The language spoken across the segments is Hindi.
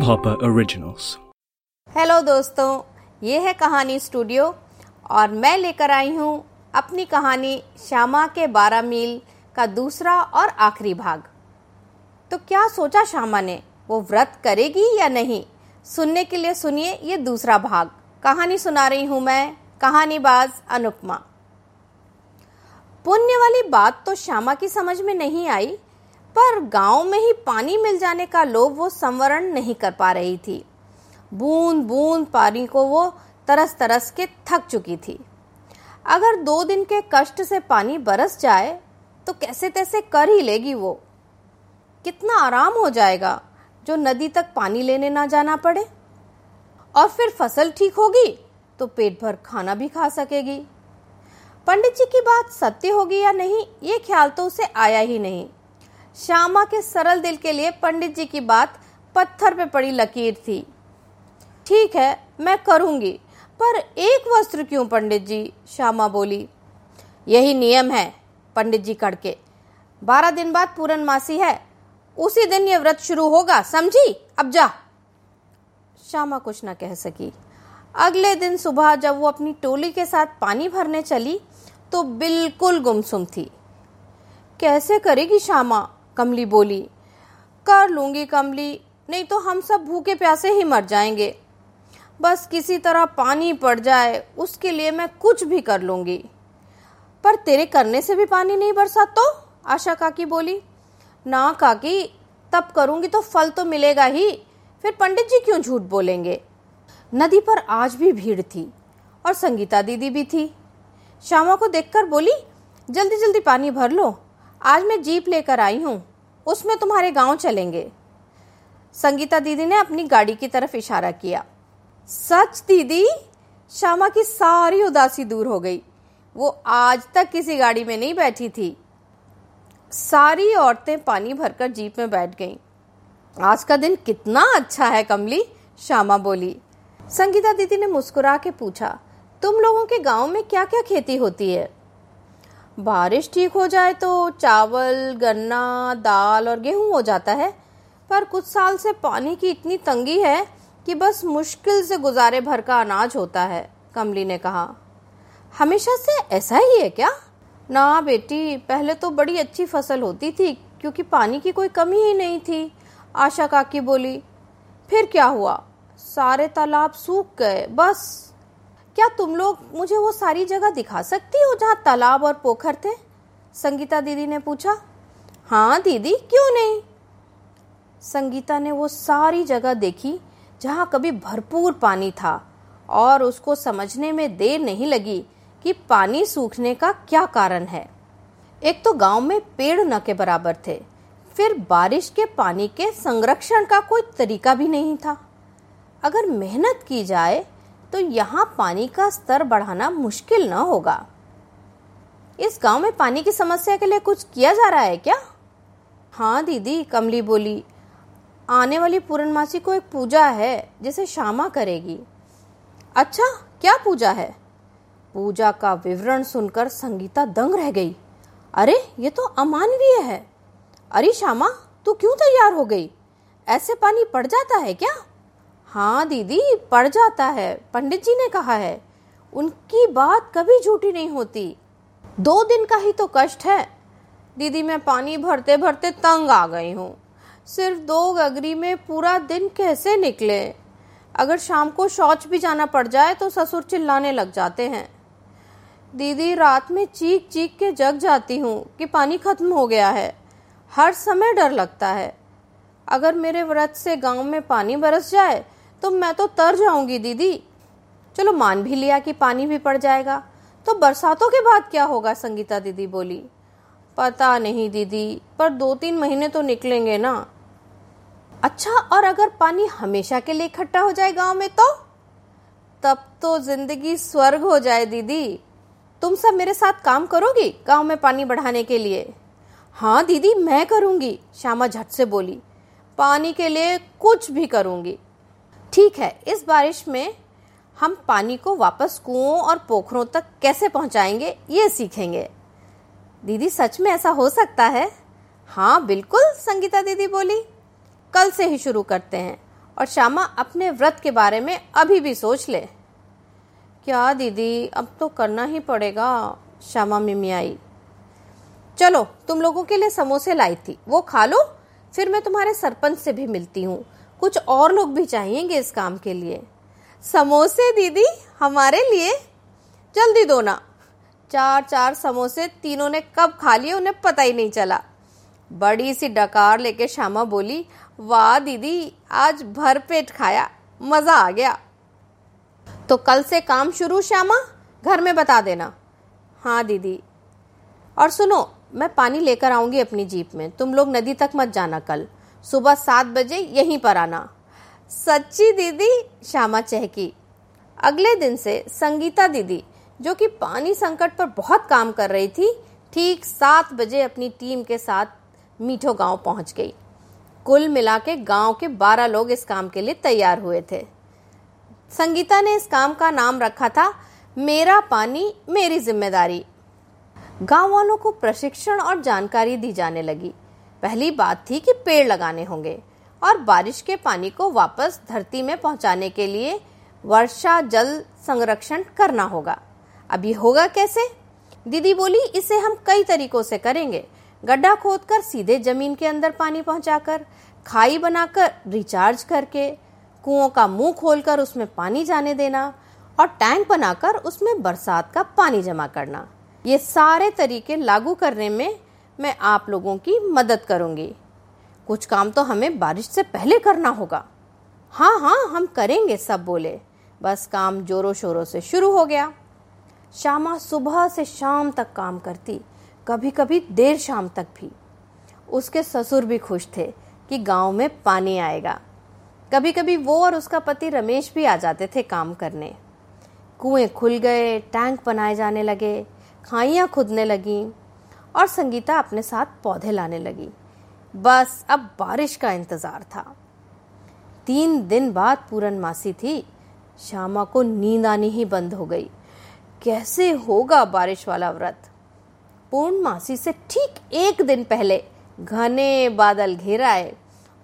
हॉपर ओरिजिनल्स हेलो दोस्तों, ये है कहानी स्टूडियो और मैं लेकर आई हूँ अपनी कहानी श्यामा के बारह मील का दूसरा और आखिरी भाग। तो क्या सोचा श्यामा ने, वो व्रत करेगी या नहीं? सुनने के लिए सुनिए ये दूसरा भाग। कहानी सुना रही हूँ मैं, कहानीबाज अनुपमा। पुण्य वाली बात तो श्यामा की समझ में नहीं आई पर गाँव में ही पानी मिल जाने का लोभ वो संवरण नहीं कर पा रही थी। बूंद बूंद पानी को वो तरस तरस के थक चुकी थी। अगर दो दिन के कष्ट से पानी बरस जाए तो कैसे तैसे कर ही लेगी वो? कितना आराम हो जाएगा जो नदी तक पानी लेने ना जाना पड़े। और फिर फ़सल ठीक होगी तो पेट भर खाना भी खा सकेगी। पंडित जी की बात सत्य होगी या नहीं, ये ख्याल तो उसे आया ही नहीं। श्यामा के सरल दिल के लिए पंडित जी की बात पत्थर पे पड़ी लकीर थी। ठीक है, मैं करूँगी, पर एक वस्त्र क्यों पंडित जी? श्यामा बोली। यही नियम है, पंडित जी कड़के। बारह दिन बाद पूरन मासी है। उसी दिन ये व्रत शुरू होगा, समझी? अब जा। श्यामा कुछ ना कह सकी। अगले दिन सुबह जब वो अपनी टोली के साथ पानी भरने चली तो बिल्कुल गुमसुम थी। कैसे करेगी श्यामा? कमली बोली, कर लूँगी कमली, नहीं तो हम सब भूखे प्यासे ही मर जाएँगे। बस किसी तरह पानी पड़ जाए, उसके लिए मैं कुछ भी कर लूँगी। पर तेरे करने से भी पानी नहीं बरसा तो? आशा काकी बोली, ना काकी, तब करूँगी तो फल तो मिलेगा ही। फिर पंडित जी क्यों झूठ बोलेंगे? नदी पर आज भी भीड़ थी और संगीता दीदी भी थी। श्यामा को देखकर बोली जल्दी जल्दी पानी भर लो, आज मैं जीप लेकर आई हूँ। उसमें तुम्हारे गाँव चलेंगे। संगीता दीदी ने अपनी गाड़ी की तरफ़ इशारा किया। सच दीदी? श्यामा की सारी उदासी दूर हो गई। वो आज तक किसी गाड़ी में नहीं बैठी थी। सारी औरतें पानी भरकर जीप में बैठ गईं। आज का दिन कितना अच्छा है, कमली, श्यामा बोली। संगीता दीदी ने मुस्कुरा के पूछा, तुम लोगों के गाँव में क्या क्या खेती होती है? बारिश ठीक हो जाए तो चावल, गन्ना, दाल और गेहूँ हो जाता है। पर कुछ साल से पानी की इतनी तंगी है कि बस मुश्किल से गुजारे भर का अनाज होता है, कमली ने कहा। हमेशा से ऐसा ही है क्या? ना बेटी, पहले तो बड़ी अच्छी फ़सल होती थी, क्योंकि पानी की कोई कमी ही नहीं थी, आशा काकी बोली। फिर क्या हुआ? सारे तालाब सूख गए, बस। क्या तुम लोग मुझे वो सारी जगह दिखा सकती हो जहाँ तालाब और पोखर थे? संगीता दीदी ने पूछा। हाँ दीदी, क्यों नहीं? संगीता ने वो सारी जगह देखी जहाँ कभी भरपूर पानी था और उसको समझने में देर नहीं लगी कि पानी सूखने का क्या कारण है। एक तो गाँव में पेड़ न के बराबर थे, फिर बारिश के पानी के संरक्षण का कोई तरीका भी नहीं था। अगर मेहनत की जाए तो यहाँ पानी का स्तर बढ़ाना मुश्किल न होगा। इस गाँव में पानी की समस्या के लिए कुछ किया जा रहा है क्या? हाँ दीदी, कमली बोली, आने वाली पूर्णमासी को एक पूजा है, जिसे श्यामा करेगी। अच्छा क्या पूजा है? पूजा का विवरण सुनकर संगीता दंग रह गई। अरे, ये तो अमानवीय है। अरे, श्यामा, तू क्यों तैयार हो गई? ऐसे पानी पड़ जाता है क्या? हाँ दीदी पड़ जाता है। पंडित जी ने कहा है, उनकी बात कभी झूठी नहीं होती। दो दिन का ही तो कष्ट है। दीदी, मैं पानी भरते भरते तंग आ गई हूँ। सिर्फ़ दो गगरी में पूरा दिन कैसे निकले? अगर शाम को शौच भी जाना पड़ जाए तो ससुर चिल्लाने लग जाते हैं। दीदी, रात में चीख चीख के जग जाती हूँ कि पानी खत्म हो गया है। हर समय डर लगता है। अगर मेरे व्रत से गाँव में पानी बरस जाए तो मैं तो तर जाऊँगी, दीदी। चलो मान भी लिया कि पानी भी पड़ जाएगा। तो बरसातों के बाद क्या होगा, संगीता दीदी बोली। पता नहीं, दीदी, पर दो तीन महीने तो निकलेंगे ना। अच्छा और अगर पानी हमेशा के लिए इकट्ठा हो जाए गाँव में तो? तब तो ज़िंदगी स्वर्ग हो जाए, दीदी। तुम सब मेरे साथ काम करोगी गाँव में पानी बढ़ाने के लिए? हाँ दीदी, मैं करूँगी, श्यामा झट से बोली। पानी के लिए कुछ भी करूँगी। ठीक है, इस बारिश में हम पानी को वापस कुओं और पोखरों तक कैसे पहुंचाएँगे, ये सीखेंगे। दीदी, सच में ऐसा हो सकता है? हाँ बिल्कुल, संगीता दीदी बोली। कल से ही शुरू करते हैं, और श्यामा अपने व्रत के बारे में अभी भी सोच ले। क्या दीदी, अब तो करना ही पड़ेगा, श्यामा मिमी आई। चलो, तुम लोगों के लिए समोसे लाई थी, वो खा लो, फिर मैं तुम्हारे सरपंच से भी मिलती हूँ। कुछ और लोग भी चाहिएँगे इस काम के लिए। समोसे, दीदी, हमारे लिए। जल्दी दो ना। चार चार समोसे तीनों ने कब खा लिए उन्हें पता ही नहीं चला। बड़ी सी डकार लेके श्यामा बोली, वाह, दीदी, आज भर पेट खाया। मज़ा आ गया। तो कल से काम शुरू, श्यामा? घर में बता देना। हाँ दीदी। और सुनो, मैं पानी लेकर आऊँगी अपनी जीप में। तुम लोग नदी तक मत जाना कल। सुबह सात बजे यहीं पर आना। सच्ची दीदी श्यामा चहकी। अगले दिन से संगीता दीदी, जो कि पानी संकट पर बहुत काम कर रही थी, ठीक सात बजे अपनी टीम के साथ मीठो गाँव पहुँच गई। कुल मिला के गाँव के बारह लोग इस काम के लिए तैयार हुए थे। संगीता ने इस काम का नाम रखा था, मेरा पानी, मेरी ज़िम्मेदारी। गाँव वालों को प्रशिक्षण और जानकारी दी जाने लगी। पहली बात थी कि पेड़ लगाने होंगे और बारिश के पानी को वापस धरती में पहुँचाने के लिए वर्षा जल संरक्षण करना होगा। अब ये होगा कैसे? दीदी बोली, इसे हम कई तरीकों से करेंगे। गड्ढा खोदकर सीधे ज़मीन के अंदर पानी पहुंचाकर, खाई बनाकर रिचार्ज करके, कुओं का मुँह खोलकर उसमें पानी जाने देना और टैंक बनाकर उसमें बरसात का पानी जमा करना। ये सारे तरीके लागू करने में मैं आप लोगों की मदद करूँगी। कुछ काम तो हमें बारिश से पहले करना होगा। हाँ हाँ हम करेंगे, सब बोले। बस काम जोरों शोरों से शुरू हो गया। श्यामा सुबह से शाम तक काम करती कभी कभी देर शाम तक भी। उसके ससुर भी खुश थे कि गाँव में पानी आएगा। कभी कभी वो और उसका पति रमेश भी आ जाते थे काम करने। कुएँ खुल गए, टैंक बनाए जाने लगे, खाइयाँ खुदने लगी। और संगीता अपने साथ पौधे लाने लगी। बस अब बारिश का इंतज़ार था। तीन दिन बाद पूरन मासी थी। श्यामा को नींद आनी ही बंद हो गई। कैसे होगा बारिश वाला व्रत? पूर्णमासी से ठीक एक दिन पहले घने बादल घिर आए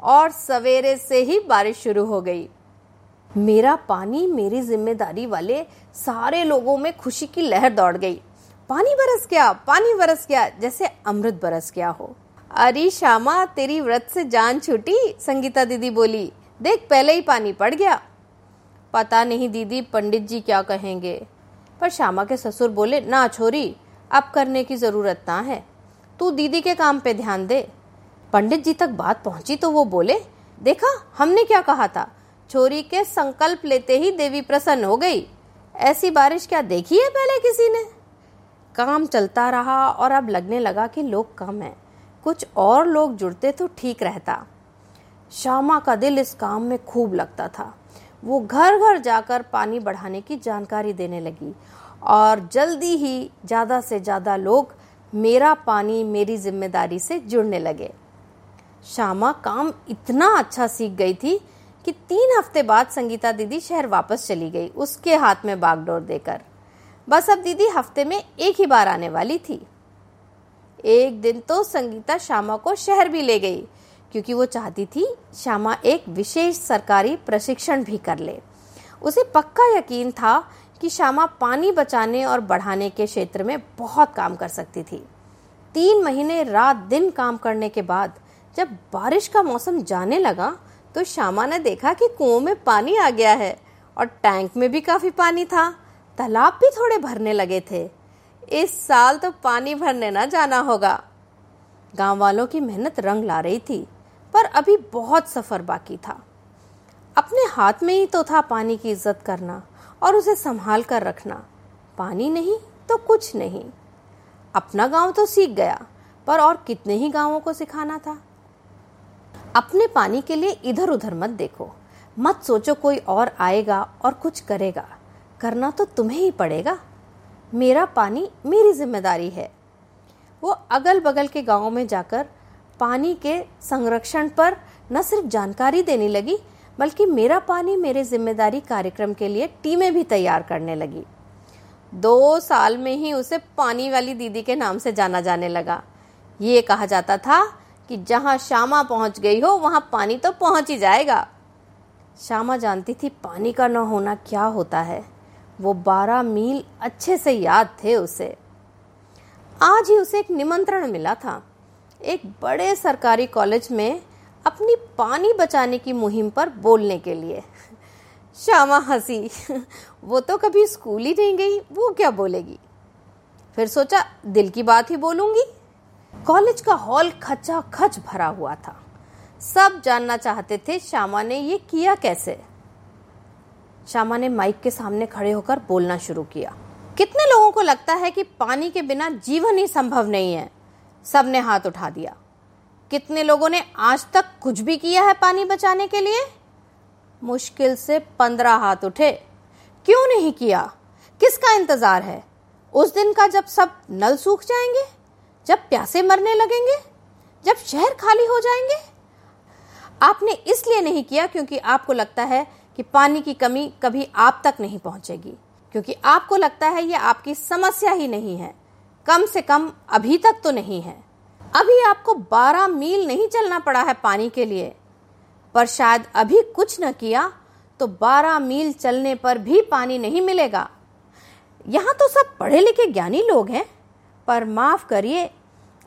और सवेरे से ही बारिश शुरू हो गई। मेरा पानी मेरी ज़िम्मेदारी वाले सारे लोगों में खुशी की लहर दौड़ गई। पानी बरस गया, पानी बरस गया, जैसे अमृत बरस गया हो। अरे श्यामा, तेरी व्रत से जान छूटी, संगीता दीदी बोली। देख, पहले ही पानी पड़ गया। पता नहीं दीदी, पंडित जी क्या कहेंगे। पर श्यामा के ससुर बोले, ना छोरी, अब करने की ज़रूरत ना है। तू दीदी के काम पे ध्यान दे। पंडित जी तक बात पहुँची तो वो बोले, देखा, हमने क्या कहा था? छोरी के संकल्प लेते ही देवी प्रसन्न हो गई। ऐसी बारिश क्या देखी है पहले किसी ने? काम चलता रहा और अब लगने लगा कि लोग कम हैं। कुछ और लोग जुड़ते तो ठीक रहता। श्यामा का दिल इस काम में खूब लगता था। वो घर घर जाकर पानी बढ़ाने की जानकारी देने लगी और जल्दी ही ज़्यादा से ज़्यादा लोग मेरा पानी, मेरी ज़िम्मेदारी से जुड़ने लगे। श्यामा काम इतना अच्छा सीख गई थी कि तीन हफ़्ते बाद संगीता दीदी शहर वापस चली गई, उसके हाथ में बागडोर देकर। बस अब दीदी हफ़्ते में एक ही बार आने वाली थी। एक दिन तो संगीता श्यामा को शहर भी ले गई, क्योंकि वो चाहती थी श्यामा एक विशेष सरकारी प्रशिक्षण भी कर ले। उसे पक्का यकीन था कि श्यामा पानी बचाने और बढ़ाने के क्षेत्र में बहुत काम कर सकती थी। तीन महीने रात दिन काम करने के बाद जब बारिश का मौसम जाने लगा तो श्यामा ने देखा कि कुओं में पानी आ गया है और टैंक में भी काफ़ी पानी था। तालाब भी थोड़े भरने लगे थे। इस साल तो पानी भरने ना जाना होगा। गाँव वालों की मेहनत रंग ला रही थी, पर अभी बहुत सफ़र बाकी था। अपने हाथ में ही तो था पानी की इज़्ज़त करना और उसे संभाल कर रखना। पानी नहीं तो कुछ नहीं। अपना गाँव तो सीख गया, पर और कितने ही गाँवों को सिखाना था। अपने पानी के लिए इधर उधर मत देखो। मत सोचो कोई और आएगा और कुछ करेगा। करना तो तुम्हें ही पड़ेगा। मेरा पानी मेरी ज़िम्मेदारी है। वो अगल बगल के गाँवों में जाकर पानी के संरक्षण पर न सिर्फ़ जानकारी देने लगी, बल्कि मेरा पानी मेरे ज़िम्मेदारी कार्यक्रम के लिए टीमें भी तैयार करने लगी। दो साल में ही उसे पानी वाली दीदी के नाम से जाना जाने लगा। ये कहा जाता था कि जहाँ श्यामा पहुँच गई हो, वहाँ पानी तो पहुँच ही जाएगा। श्यामा जानती थी पानी का न होना क्या होता है। वो बारह मील अच्छे से याद थे उसे। आज ही उसे एक निमंत्रण मिला था। एक बड़े सरकारी कॉलेज में अपनी पानी बचाने की मुहिम पर बोलने के लिए। श्यामा हँसी, वो तो कभी स्कूल ही नहीं गई, वो क्या बोलेगी? फिर सोचा, दिल की बात ही बोलूँगी। कॉलेज का हॉल खचा खच भरा हुआ था। सब जानना चाहते थे, श्यामा ने ये किया कैसे? श्यामा ने माइक के सामने खड़े होकर बोलना शुरू किया। कितने लोगों को लगता है कि पानी के बिना जीवन ही संभव नहीं है? सबने हाथ उठा दिया। कितने लोगों ने आज तक कुछ भी किया है पानी बचाने के लिए? मुश्किल से पंद्रह हाथ उठे। क्यों नहीं किया? किसका इंतज़ार है? उस दिन का जब सब नल सूख जाएँगे? जब प्यासे मरने लगेंगे? जब शहर खाली हो जाएँगे? आपने इसलिए नहीं किया क्योंकि आपको लगता है कि पानी की कमी कभी आप तक नहीं पहुंचेगी, क्योंकि आपको लगता है ये आपकी समस्या ही नहीं है। कम से कम अभी तक तो नहीं है। अभी आपको 12 मील नहीं चलना पड़ा है पानी के लिए, पर शायद अभी कुछ न किया तो 12 मील चलने पर भी पानी नहीं मिलेगा। यहाँ तो सब पढ़े लिखे ज्ञानी लोग हैं, पर माफ़ करिए,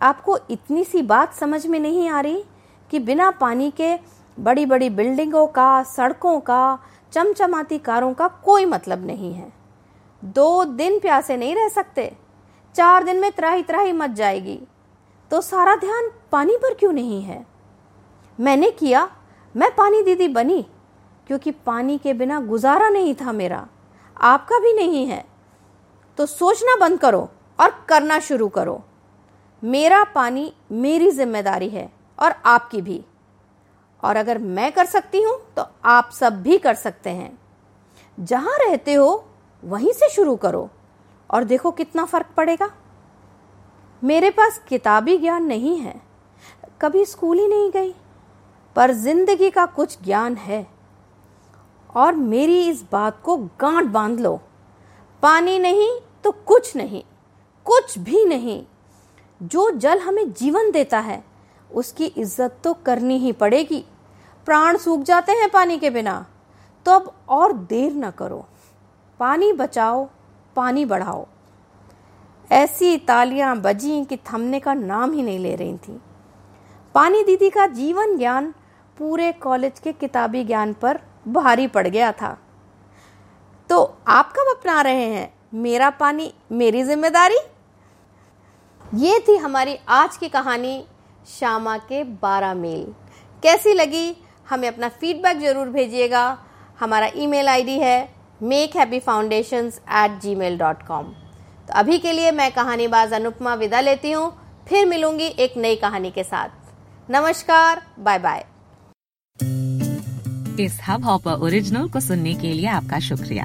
आपको इतनी सी बात समझ में नहीं आ रही कि बिना पानी के बड़ी बड़ी बिल्डिंगों का, सड़कों का, चमचमाती कारों का कोई मतलब नहीं है। दो दिन प्यासे नहीं रह सकते। चार दिन में त्राही त्राही मच जाएगी। तो सारा ध्यान पानी पर क्यों नहीं है? मैंने किया, मैं पानी दीदी बनी, क्योंकि पानी के बिना गुजारा नहीं था मेरा। आपका भी नहीं है। तो सोचना बंद करो और करना शुरू करो। मेरा पानी मेरी ज़िम्मेदारी है और आपकी भी। और अगर मैं कर सकती हूँ तो आप सब भी कर सकते हैं। जहाँ रहते हो, वहीं से शुरू करो। और देखो कितना फ़र्क पड़ेगा। मेरे पास किताबी ज्ञान नहीं है। कभी स्कूल ही नहीं गई। पर ज़िंदगी का कुछ ज्ञान है। और मेरी इस बात को गांठ बाँध लो। पानी नहीं तो कुछ नहीं। कुछ भी नहीं। जो जल हमें जीवन देता है उसकी इज़्ज़त तो करनी ही पड़ेगी। प्राण सूख जाते हैं पानी के बिना। तो अब और देर न करो। पानी बचाओ, पानी बढ़ाओ। ऐसी तालियाँ बजी कि थमने का नाम ही नहीं ले रही थी। पानी दीदी का जीवन ज्ञान पूरे कॉलेज के किताबी ज्ञान पर भारी पड़ गया था। तो आप कब अपना रहे हैं? मेरा पानी, मेरी ज़िम्मेदारी? ये थी हमारी आज की कहानी। श्यामा के बारह मील। कैसी लगी? हमें अपना फीडबैक ज़रूर भेजिएगा। हमारा ईमेल आईडी है Make Happy Foundation at Gmail dot com तो अभी के लिए मैं कहानीबाज अनुपमा विदा लेती हूँ। फिर मिलूँगी एक नई कहानी के साथ। नमस्कार बाय बाय इस हब हॉपर ओरिजिनल को सुनने के लिए आपका शुक्रिया।